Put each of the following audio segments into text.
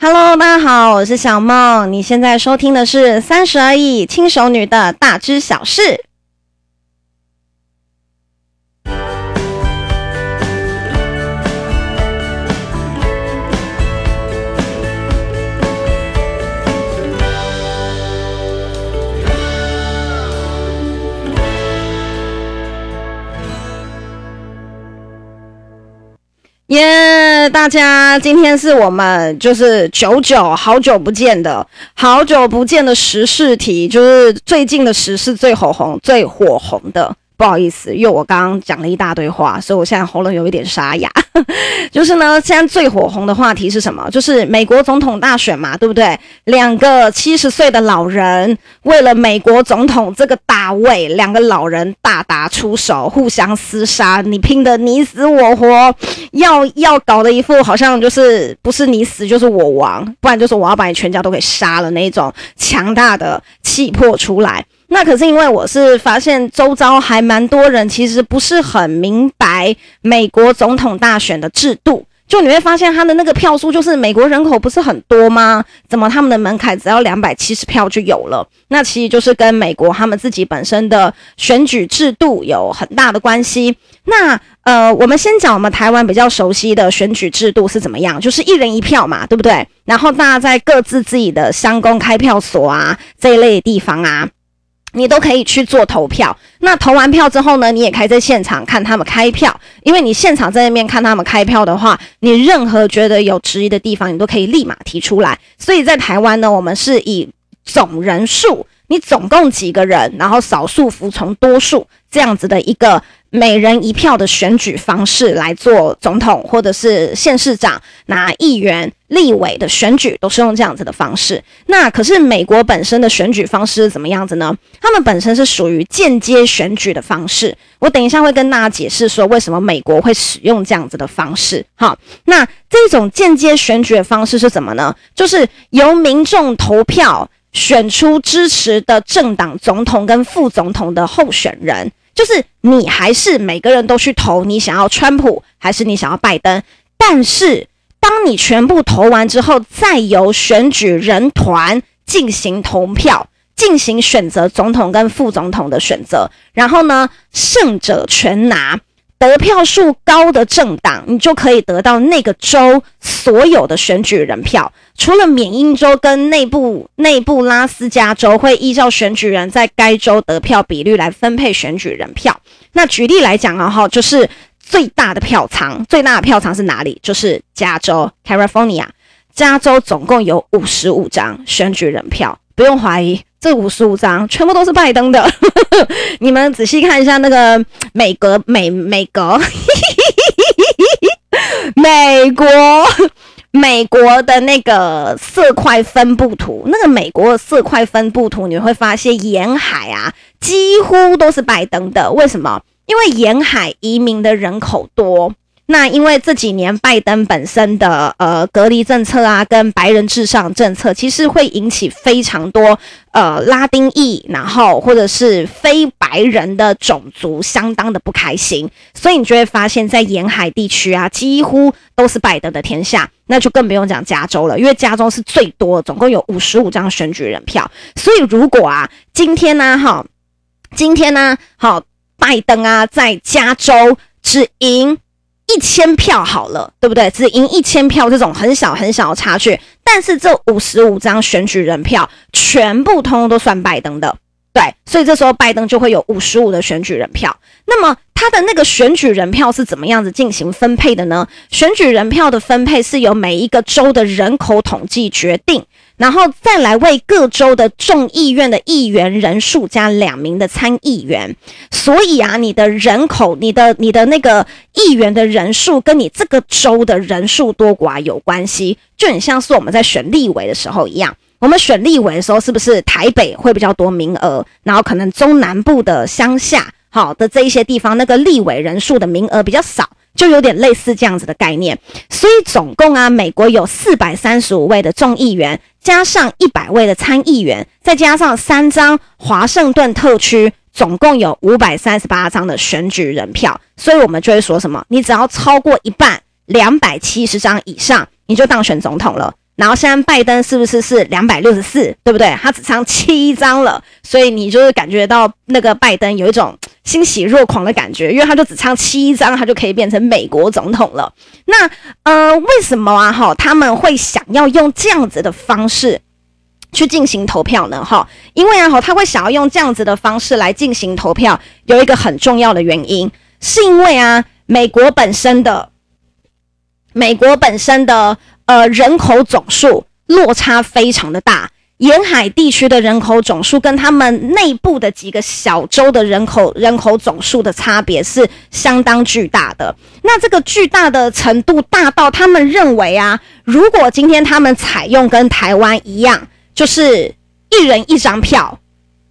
Hello，大家好，我是小梦。你现在收听的是《三十而已》轻熟女的大知小事。耶大家，今天是我们就是久久好久不见的好久不见的时事题，就是最近的时事最火红、最火红的。不好意思，因为我刚刚讲了一大堆话，所以我现在喉咙有一点沙哑。就是呢，现在最火红的话题是什么？就是美国总统大选嘛，对不对？两个七十岁的老人为了美国总统这个大位，两个老人大打出手，互相厮杀，你拼得你死我活，要要搞的一副好像就是不是你死就是我亡，不然就是我要把你全家都给杀了那种强大的气魄出来。那可是因为我是发现周遭还蛮多人其实不是很明白美国总统大选的制度，就你会发现他的那个票数就是美国人口不是很多吗？怎么他们的门槛只要两百七十票就有了？那其实就是跟美国他们自己本身的选举制度有很大的关系。那呃，我们先讲我们台湾比较熟悉的选举制度是怎么样，就是一人一票嘛，对不对？然后大家在各自自己的乡公开票所啊这一类的地方啊。你都可以去做投票，那投完票之后呢，你也可以在现场看他们开票，因为你现场在那边看他们开票的话，你任何觉得有质疑的地方，你都可以立马提出来。所以在台湾呢，我们是以总人数，你总共几个人，然后少数服从多数这样子的一个。每人一票的选举方式来做总统或者是县市长、拿议员、立委的选举，都是用这样子的方式。那可是美国本身的选举方式是怎么样子呢？他们本身是属于间接选举的方式。我等一下会跟大家解释说为什么美国会使用这样子的方式。好，那这种间接选举的方式是什么呢？就是由民众投票选出支持的政党总统跟副总统的候选人。就是你还是每个人都去投，你想要川普还是你想要拜登？但是当你全部投完之后，再由选举人团进行投票，进行选择总统跟副总统的选择，然后呢，胜者全拿。得票数高的政党，你就可以得到那个州所有的选举人票。除了缅因州跟内布内布拉斯加州会依照选举人在该州得票比率来分配选举人票。那举例来讲啊，哈，就是最大的票仓，最大的票仓是哪里？就是加州 （California）。加州总共有五十五张选举人票，不用怀疑。这五十五张全部都是拜登的，你们仔细看一下那个美国美 美国美国美国的那个色块分布图，那个美国的色块分布图，你会发现沿海啊几乎都是拜登的。为什么？因为沿海移民的人口多。那因为这几年拜登本身的呃隔离政策啊，跟白人至上政策，其实会引起非常多呃拉丁裔，然后或者是非白人的种族相当的不开心，所以你就会发现，在沿海地区啊，几乎都是拜登的天下，那就更不用讲加州了，因为加州是最多，总共有五十五张选举人票，所以如果啊今天呢，哈，今天呢，好，拜登啊在加州只赢。一千票好了，对不对？只赢一千票这种很小很小的差距，但是这五十五张选举人票全部通通都算拜登的，对，所以这时候拜登就会有五十五的选举人票。那么他的那个选举人票是怎么样子进行分配的呢？选举人票的分配是由每一个州的人口统计决定。然后再来为各州的众议院的议员人数加两名的参议员，所以啊，你的人口、你的、你的那个议员的人数跟你这个州的人数多寡有关系，就很像是我们在选立委的时候一样。我们选立委的时候，是不是台北会比较多名额，然后可能中南部的乡下，好的这一些地方，那个立委人数的名额比较少。就有点类似这样子的概念，所以总共啊，美国有四百三十五位的众议员，加上一百位的参议员，再加上三张华盛顿特区，总共有五百三十八张的选举人票。所以我们就会说什么，你只要超过一半，两百七十张以上，你就当选总统了。然后现在拜登是不是是两百六十四，对不对？他只差七张了，所以你就是感觉到那个拜登有一种欣喜若狂的感觉，因为他就只差七张，他就可以变成美国总统了。那呃，为什么啊？哈，他们会想要用这样子的方式去进行投票呢？哈，因为啊，哈，他会想要用这样子的方式来进行投票，有一个很重要的原因，是因为啊，美国本身的美国本身的。呃，人口总数落差非常的大，沿海地区的人口总数跟他们内部的几个小州的人口人口总数的差别是相当巨大的。那这个巨大的程度大到他们认为啊，如果今天他们采用跟台湾一样，就是一人一张票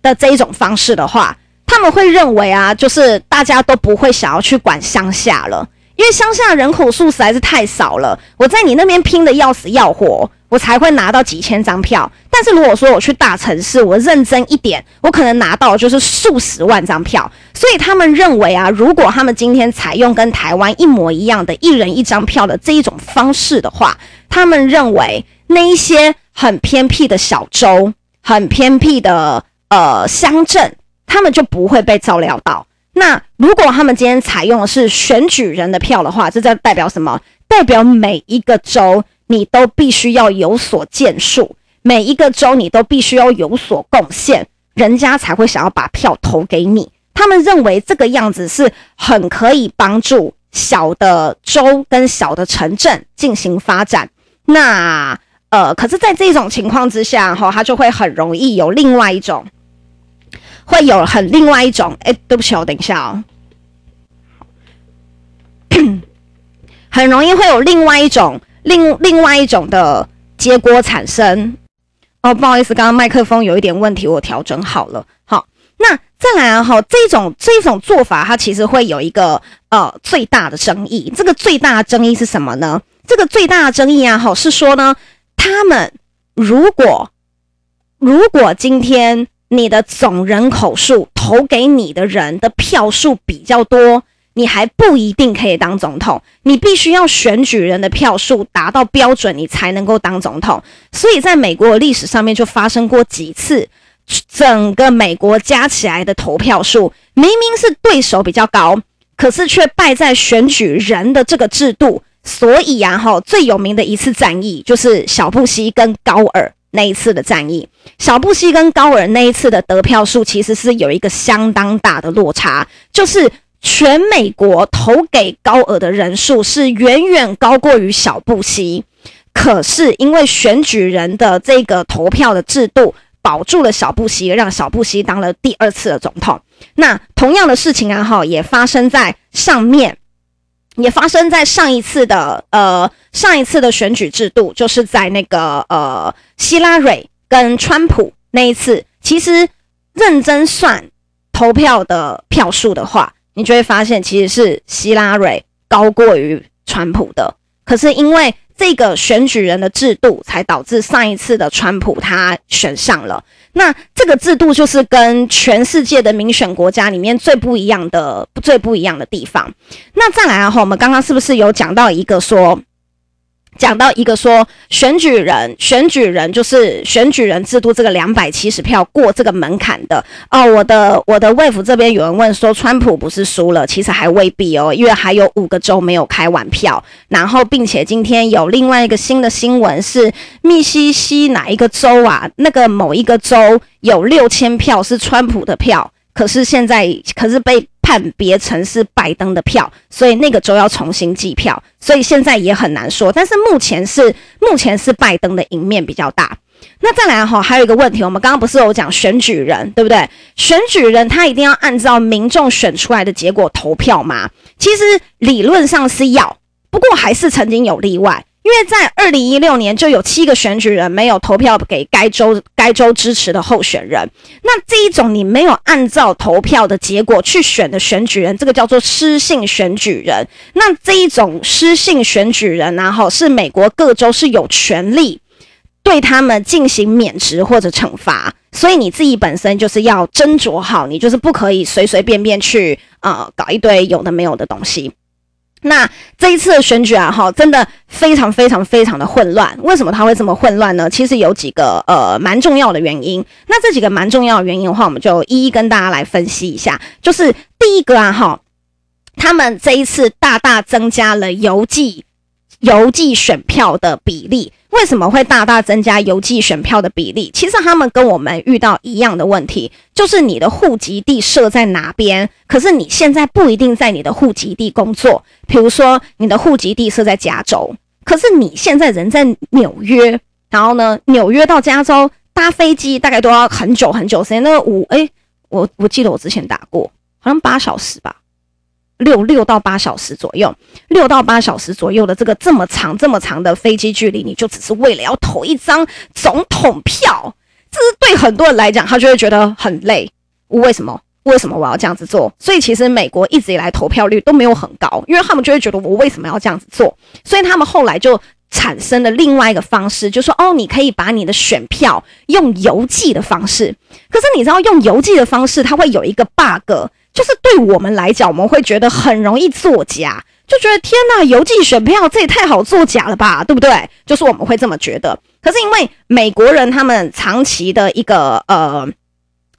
的这一种方式的话，他们会认为啊，就是大家都不会想要去管乡下了。因为乡下人口数实在是太少了，我在你那边拼得要死要活，我才会拿到几千张票。但是如果说我去大城市，我认真一点，我可能拿到就是数十万张票。所以他们认为啊，如果他们今天采用跟台湾一模一样的一人一张票的这一种方式的话，他们认为那一些很偏僻的小州、很偏僻的呃乡镇，他们就不会被照料到。那如果他们今天采用的是选举人的票的话，这在代表什么？代表每一个州你都必须要有所建树，每一个州你都必须要有所贡献，人家才会想要把票投给你。他们认为这个样子是很可以帮助小的州跟小的城镇进行发展。那呃，可是，在这种情况之下，哈，他就会很容易有另外一种。会有很另外一种，哎，对不起，我等一下哦，很容易会有另外一种另另外一种的结果产生。哦，不好意思，刚刚麦克风有一点问题，我调整好了。好，那再来啊，哈，这种这种做法，它其实会有一个呃最大的争议。这个最大的争议是什么呢？这个最大的争议啊，哈，是说呢，他们如果如果今天。你的总人口数投给你的人的票数比较多，你还不一定可以当总统。你必须要选举人的票数达到标准，你才能够当总统。所以，在美国的历史上面就发生过几次，整个美国加起来的投票数明明是对手比较高，可是却败在选举人的这个制度。所以啊，哈，最有名的一次战役就是小布希跟高尔。那一次的战役，小布希跟高尔那一次的得票数其实是有一个相当大的落差，就是全美国投给高尔的人数是远远高过于小布希，可是因为选举人的这个投票的制度保住了小布希，让小布希当了第二次的总统。那同样的事情啊，哈，也发生在上面。也发生在上一次的呃上一次的选举制度，就是在那个呃希拉蕊跟川普那一次，其实认真算投票的票数的话，你就会发现其实是希拉蕊高过于川普的。可是因为这个选举人的制度，才导致上一次的川普他选上了。那这个制度就是跟全世界的民选国家里面最不一样的、最不一样的地方。那再来啊，哈，我们刚刚是不是有讲到一个说？讲到一个说选举人，选举人就是选举人制度这个两百七十票过这个门槛的哦。我的我的卫福这边有人问说，川普不是输了？其实还未必哦，因为还有五个州没有开完票。然后，并且今天有另外一个新的新闻是，密西西哪一个州啊？那个某一个州有六千票是川普的票，可是现在可是被。判别成是拜登的票，所以那个州要重新计票，所以现在也很难说。但是目前是目前是拜登的赢面比较大。那再来哈，还有一个问题，我们刚刚不是有讲选举人，对不对？选举人他一定要按照民众选出来的结果投票吗？其实理论上是要，不过还是曾经有例外。因为在二零一六年就有七个选举人没有投票给该州该州支持的候选人，那这一种你没有按照投票的结果去选的选举人，这个叫做失信选举人。那这一种失信选举人，然后是美国各州是有权利对他们进行免职或者惩罚，所以你自己本身就是要斟酌好，你就是不可以随随便便去啊、搞一堆有的没有的东西。那这一次的选举啊，哈，真的非常非常非常的混乱。为什么它会这么混乱呢？其实有几个呃蛮重要的原因。那这几个蛮重要的原因的话，我们就一一跟大家来分析一下。就是第一个啊，哈，他们这一次大大增加了邮寄邮寄选票的比例。为什么会大大增加邮寄选票的比例？其实他们跟我们遇到一样的问题，就是你的户籍地设在哪边，可是你现在不一定在你的户籍地工作。比如说，你的户籍地设在加州，可是你现在人在纽约，然后呢，纽约到加州搭飞机大概都要很久很久时间。那个五诶，我我记得我之前打过，好像八小时吧。六六到八小时左右，六到八小时左右的这个这么长这么长的飞机距离，你就只是为了要投一张总统票，这是对很多人来讲，他就会觉得很累。为什么？为什么我要这样子做？所以其实美国一直以来投票率都没有很高，因为他们就会觉得我为什么要这样子做？所以他们后来就产生了另外一个方式，就说哦，你可以把你的选票用邮寄的方式。可是你知道用邮寄的方式，它会有一个 bug。就是对我们来讲，我们会觉得很容易作假，就觉得天呐，邮寄选票这也太好作假了吧，对不对？就是我们会这么觉得。可是因为美国人他们长期的一个呃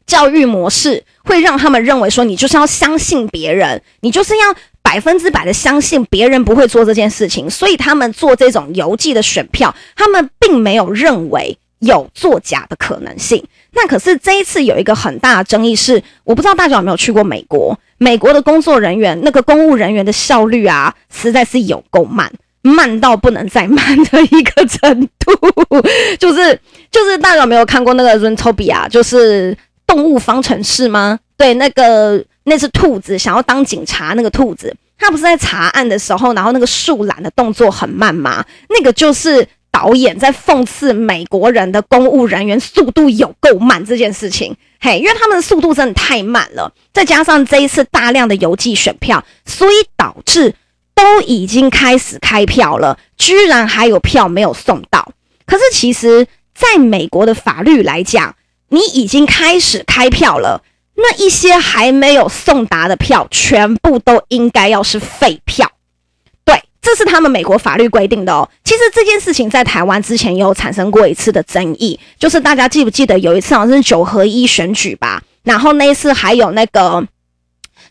教育模式，会让他们认为说，你就是要相信别人，你就是要百分之百的相信别人不会做这件事情，所以他们做这种邮寄的选票，他们并没有认为有作假的可能性。那可是这一次有一个很大的争议是，我不知道大家有没有去过美国，美国的工作人员那个公务人员的效率啊，实在是有够慢，慢到不能再慢的一个程度。就是就是大家有没有看过那个 Zootopia，就是动物方程式吗？对，那个那只兔子想要当警察，那个兔子，它不是在查案的时候，然后那个树懒的动作很慢吗？那个就是。导演在讽刺美国人的公务人员速度有够慢这件事情，嘿，因为他们的速度真的太慢了，再加上这一次大量的邮寄选票，所以导致都已经开始开票了，居然还有票没有送到。可是其实，在美国的法律来讲，你已经开始开票了，那一些还没有送达的票，全部都应该要是废票。这是他们美国法律规定的哦。其实这件事情在台湾之前也有产生过一次的争议，就是大家记不记得有一次好像是九合一选举吧？然后那一次还有那个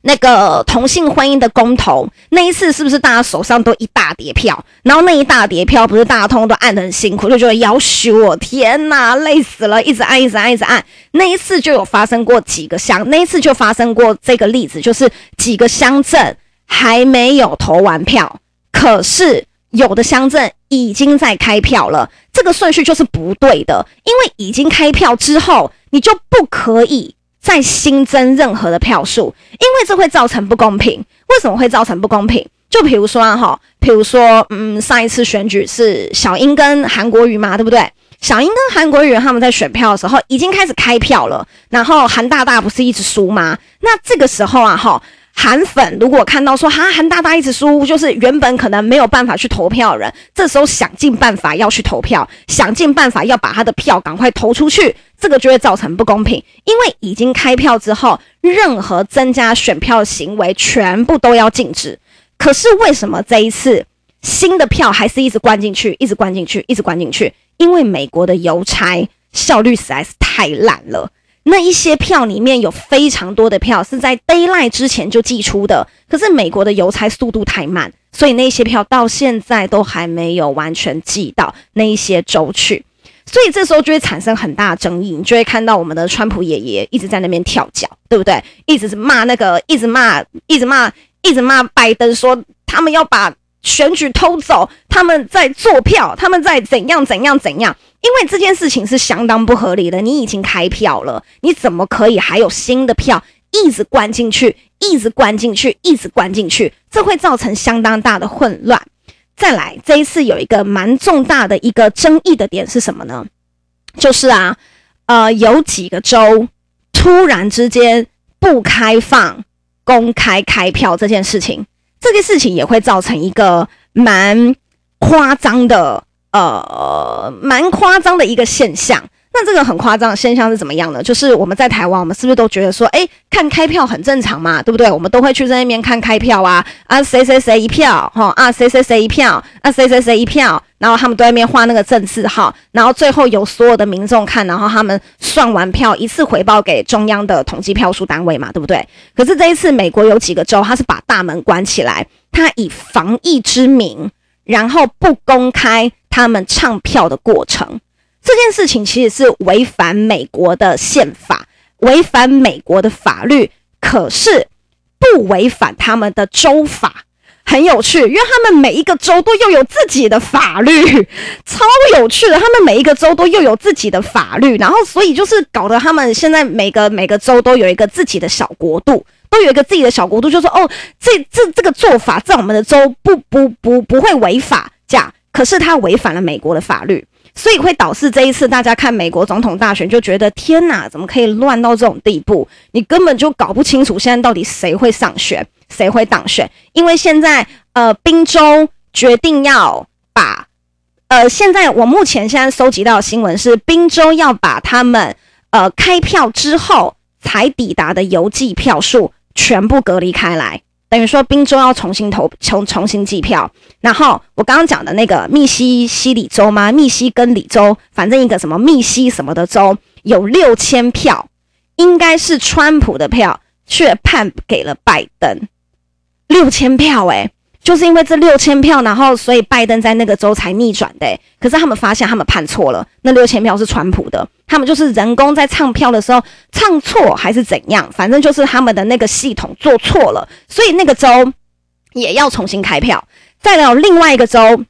那个同性婚姻的公投，那一次是不是大家手上都一大叠票？然后那一大叠票不是大家通通都按得很辛苦，就觉得要死我天哪，累死了，一直按一直按一直按。那一次就有发生过几个乡，那一次就发生过这个例子，就是几个乡镇还没有投完票。可是有的乡镇已经在开票了，这个顺序就是不对的，因为已经开票之后，你就不可以再新增任何的票数，因为这会造成不公平。为什么会造成不公平？就比如说哈，比如说，嗯，上一次选举是小英跟韩国瑜嘛，对不对？小英跟韩国瑜他们在选票的时候已经开始开票了，然后韩大大不是一直输吗？那这个时候啊，哈。韩粉如果看到说哈韩大大一直输，就是原本可能没有办法去投票的人，这时候想尽办法要去投票，想尽办法要把他的票赶快投出去，这个就会造成不公平。因为已经开票之后，任何增加选票的行为全部都要禁止。可是为什么这一次新的票还是一直灌进去，一直灌进去，一直灌进去？因为美国的邮差效率实在是太烂了。那一些票里面有非常多的票是在 Daylight 之前就寄出的，可是美国的邮差速度太慢，所以那些票到现在都还没有完全寄到那一些州去，所以这时候就会产生很大的争议，你就会看到我们的川普爷爷一直在那边跳脚，对不对？一直是骂那个，一直骂，一直骂，一直骂拜登，说他们要把选举偷走，他们在做票，他们在怎样怎样怎样。因为这件事情是相当不合理的，你已经开票了，你怎么可以还有新的票一直灌进去，一直灌进去，一直灌进去？这会造成相当大的混乱。再来，这一次有一个蛮重大的一个争议的点是什么呢？就是啊，呃，有几个州突然之间不开放公开开票这件事情，这件事情也会造成一个蛮夸张的。呃，蛮夸张的一个现象。那这个很夸张的现象是怎么样呢？就是我们在台湾，我们是不是都觉得说，哎，看开票很正常嘛，对不对？我们都会去在那边看开票啊，啊，谁谁谁一票，哈，啊，谁谁谁一票，啊，谁谁谁一票，然后他们都在那边画那个正字号，然后最后由所有的民众看，然后他们算完票一次回报给中央的统计票数单位嘛，对不对？可是这一次美国有几个州，他是把大门关起来，他以防疫之名，然后不公开他们唱票的过程。这件事情其实是违反美国的宪法，违反美国的法律，可是不违反他们的州法，很有趣，因为他们每一个州都又有自己的法律，超有趣的。他们每一个州都又有自己的法律，然后所以就是搞得他们现在每个每个州都有一个自己的小国度，都有一个自己的小国度，就说哦，这这这个做法在我们的州不不不不会违法，这样，可是他违反了美国的法律。所以会导致这一次大家看美国总统大选就觉得天哪，怎么可以乱到这种地步？你根本就搞不清楚现在到底谁会上选，谁会当选。因为现在呃，宾州决定要把呃，现在我目前现在收集到的新闻是，宾州要把他们呃开票之后才抵达的邮寄票数全部隔离开来。等于说，宾州要重新投重重新计票，然后我刚刚讲的那个密西西里州吗？密西根里州，反正一个什么密西什么的州，有六千票，应该是川普的票，却判给了拜登，六千票诶、就是因为这六千票，然后所以拜登在那个州才逆转的、可是他们发现他们判错了，那六千票是川普的，他们就是人工在唱票的时候唱错还是怎样，反正就是他们的那个系统做错了，所以那个州也要重新开票。再来有另外一个州。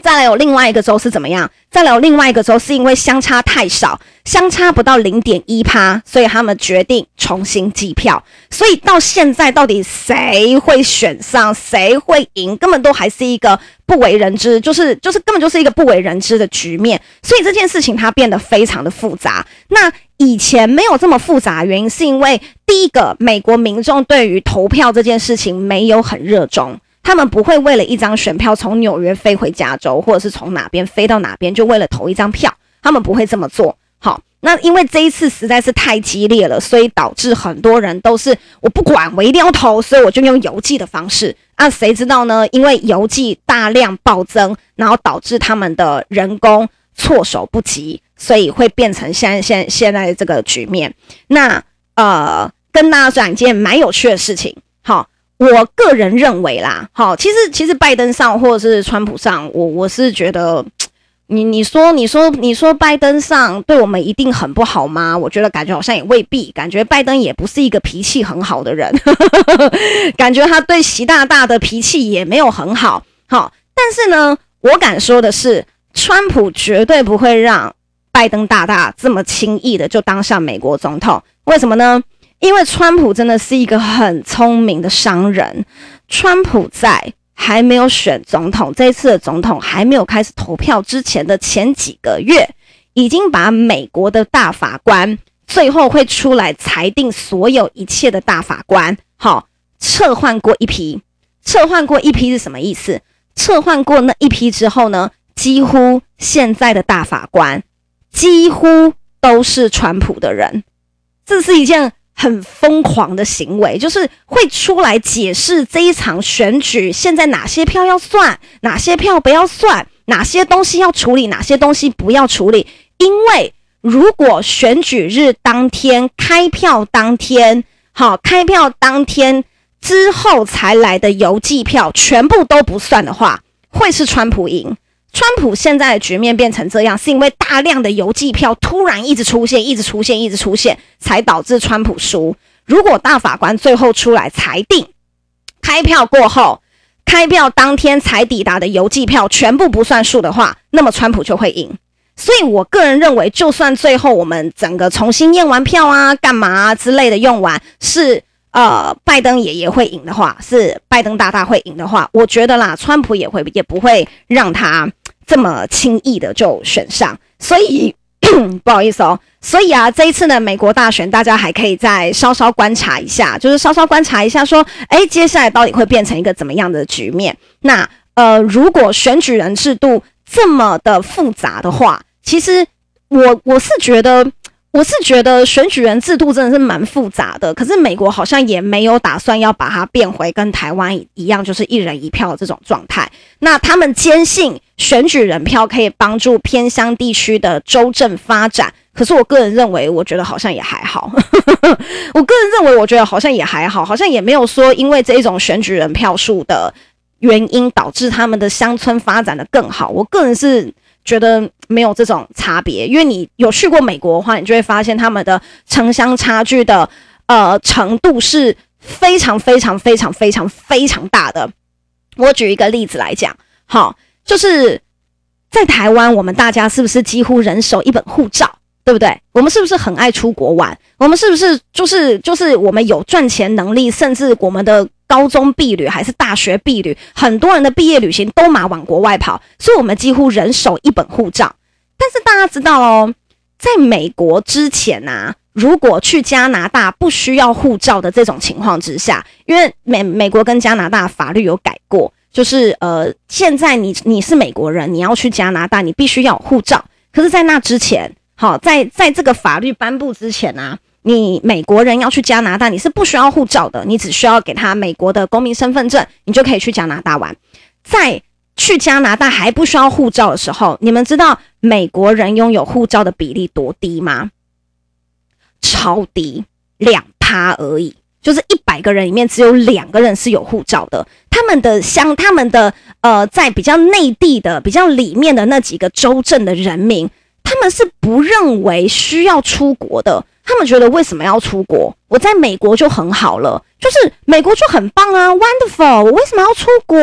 再来有另外一个州是怎么样？再来有另外一个州是因为相差太少，相差不到零点一趴，所以他们决定重新计票。所以到现在到底谁会选上，谁会赢，根本都还是一个不为人知，就是就是根本就是一个不为人知的局面。所以这件事情它变得非常的复杂。那以前没有这么复杂原因，是因为第一个，美国民众对于投票这件事情没有很热衷。他们不会为了一张选票从纽约飞回加州，或者是从哪边飞到哪边，就为了投一张票。他们不会这么做。好，那因为这一次实在是太激烈了，所以导致很多人都是我不管，我一定要投，所以我就用邮寄的方式。那谁知道呢？因为邮寄大量暴增，然后导致他们的人工措手不及，所以会变成现在现现在这个局面。那呃，跟大家讲一件蛮有趣的事情。我个人认为啦，好，其实其实拜登上或者是川普上，我我是觉得，你你说你说你说拜登上对我们一定很不好吗？我觉得感觉好像也未必，感觉拜登也不是一个脾气很好的人，感觉他对习大大的脾气也没有很好，好，但是呢，我敢说的是，川普绝对不会让拜登大大这么轻易的就当上美国总统，为什么呢？因为川普真的是一个很聪明的商人，川普在还没有选总统，这一次的总统还没有开始投票之前的前几个月，已经把美国的大法官最后会出来裁定所有一切的大法官，好，撤换过一批，撤换过一批是什么意思？撤换过那一批之后呢，几乎现在的大法官几乎都是川普的人，这是一件。很疯狂的行为，就是会出来解释这一场选举，现在哪些票要算，哪些票不要算，哪些东西要处理，哪些东西不要处理。因为如果选举日当天开票当天，好，开票当天之后才来的邮寄票全部都不算的话，会是川普赢。川普现在的局面变成这样，是因为大量的邮寄票突然一直出现，一直出现，一直出现，才导致川普输。如果大法官最后出来裁定，开票过后，开票当天才抵达的邮寄票全部不算数的话，那么川普就会赢。所以我个人认为，就算最后我们整个重新验完票啊、干嘛之类的用完，是。呃，拜登爷爷会赢的话，是拜登大大会赢的话，我觉得啦，川普也会也不会让他这么轻易的就选上，所以 不好意思哦，所以啊，这一次呢，美国大选大家还可以再稍稍观察一下，就是稍稍观察一下，说，哎，接下来到底会变成一个怎么样的局面？那呃，如果选举人制度这么的复杂的话，其实。我我是觉得。我是觉得选举人制度真的是蛮复杂的，可是美国好像也没有打算要把它变回跟台湾一样，就是一人一票的这种状态。那他们坚信选举人票可以帮助偏乡地区的州政发展，可是我个人认为，我觉得好像也还好。我个人认为，我觉得好像也还好，好像也没有说因为这一种选举人票数的原因导致他们的乡村发展的更好。我个人是。觉得没有这种差别，因为你有去过美国的话，你就会发现他们的城乡差距的呃程度是非常非常非常非常非常大的。我举一个例子来讲，好，就是在台湾，我们大家是不是几乎人手一本护照，对不对？我们是不是很爱出国玩？我们是不是就是就是我们有赚钱能力，甚至我们的。高中毕旅还是大学毕旅，很多人的毕业旅行都马往国外跑，所以我们几乎人手一本护照。但是大家知道哦，在美国之前啊，如果去加拿大不需要护照的这种情况之下，因为美美国跟加拿大法律有改过，就是呃，现在你你是美国人，你要去加拿大，你必须要有护照。可是，在那之前，好，在在这个法律颁布之前啊。你美国人要去加拿大，你是不需要护照的，你只需要给他美国的公民身份证，你就可以去加拿大玩。在去加拿大还不需要护照的时候，你们知道美国人拥有护照的比例多低吗？超低，两趴而已，就是一百个人里面只有两个人是有护照的。他们的乡，他们的呃，在比较内地的、比较里面的那几个州镇的人民，他们是不认为需要出国的。他们觉得为什么要出国？我在美国就很好了，就是美国就很棒啊，wonderful！我为什么要出国？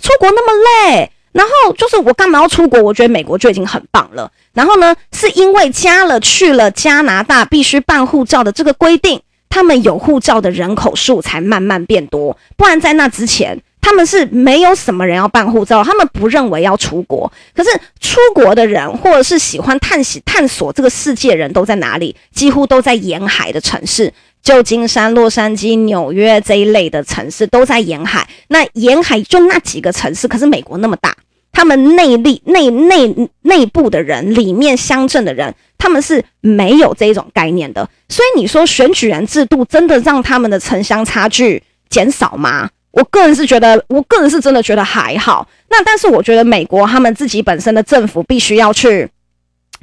出国那么累，然后就是我干嘛要出国？我觉得美国就已经很棒了。然后呢，是因为加了去了加拿大必须办护照的这个规定，他们有护照的人口数才慢慢变多，不然在那之前。他们是没有什么人要办护照，他们不认为要出国。可是出国的人，或者是喜欢探险探索这个世界人都在哪里？几乎都在沿海的城市，旧金山、洛杉矶、纽约这一类的城市都在沿海。那沿海就那几个城市，可是美国那么大，他们内力内内内部的人，里面乡镇的人，他们是没有这种概念的。所以你说选举人制度真的让他们的城乡差距减少吗？我个人是觉得，我个人是真的觉得还好。那但是我觉得美国他们自己本身的政府必须要去，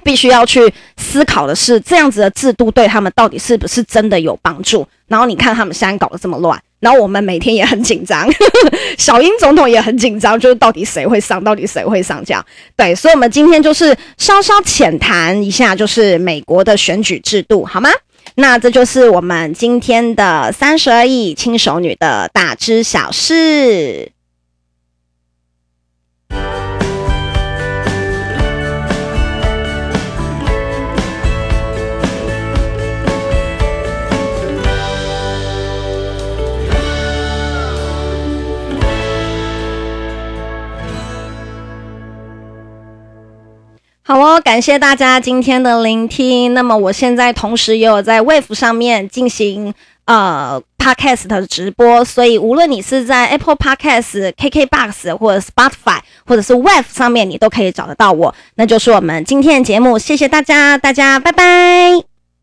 必须要去思考的是，这样子的制度对他们到底是不是真的有帮助？然后你看他们现在搞得这么乱，然后我们每天也很紧张，小英总统也很紧张，就是到底谁会上，到底谁会上这样。对，所以我们今天就是稍稍浅谈一下，就是美国的选举制度，好吗？那这就是我们今天的三十而已轻熟女的大知小事。好哦，感谢大家今天的聆听。那么我现在同时也有在 Wave 上面进行呃 Podcast 的直播，所以无论你是在 Apple Podcast、KKBox 或者 Spotify 或者是 Wave 上面，你都可以找得到我。那就是我们今天的节目，谢谢大家，大家拜拜。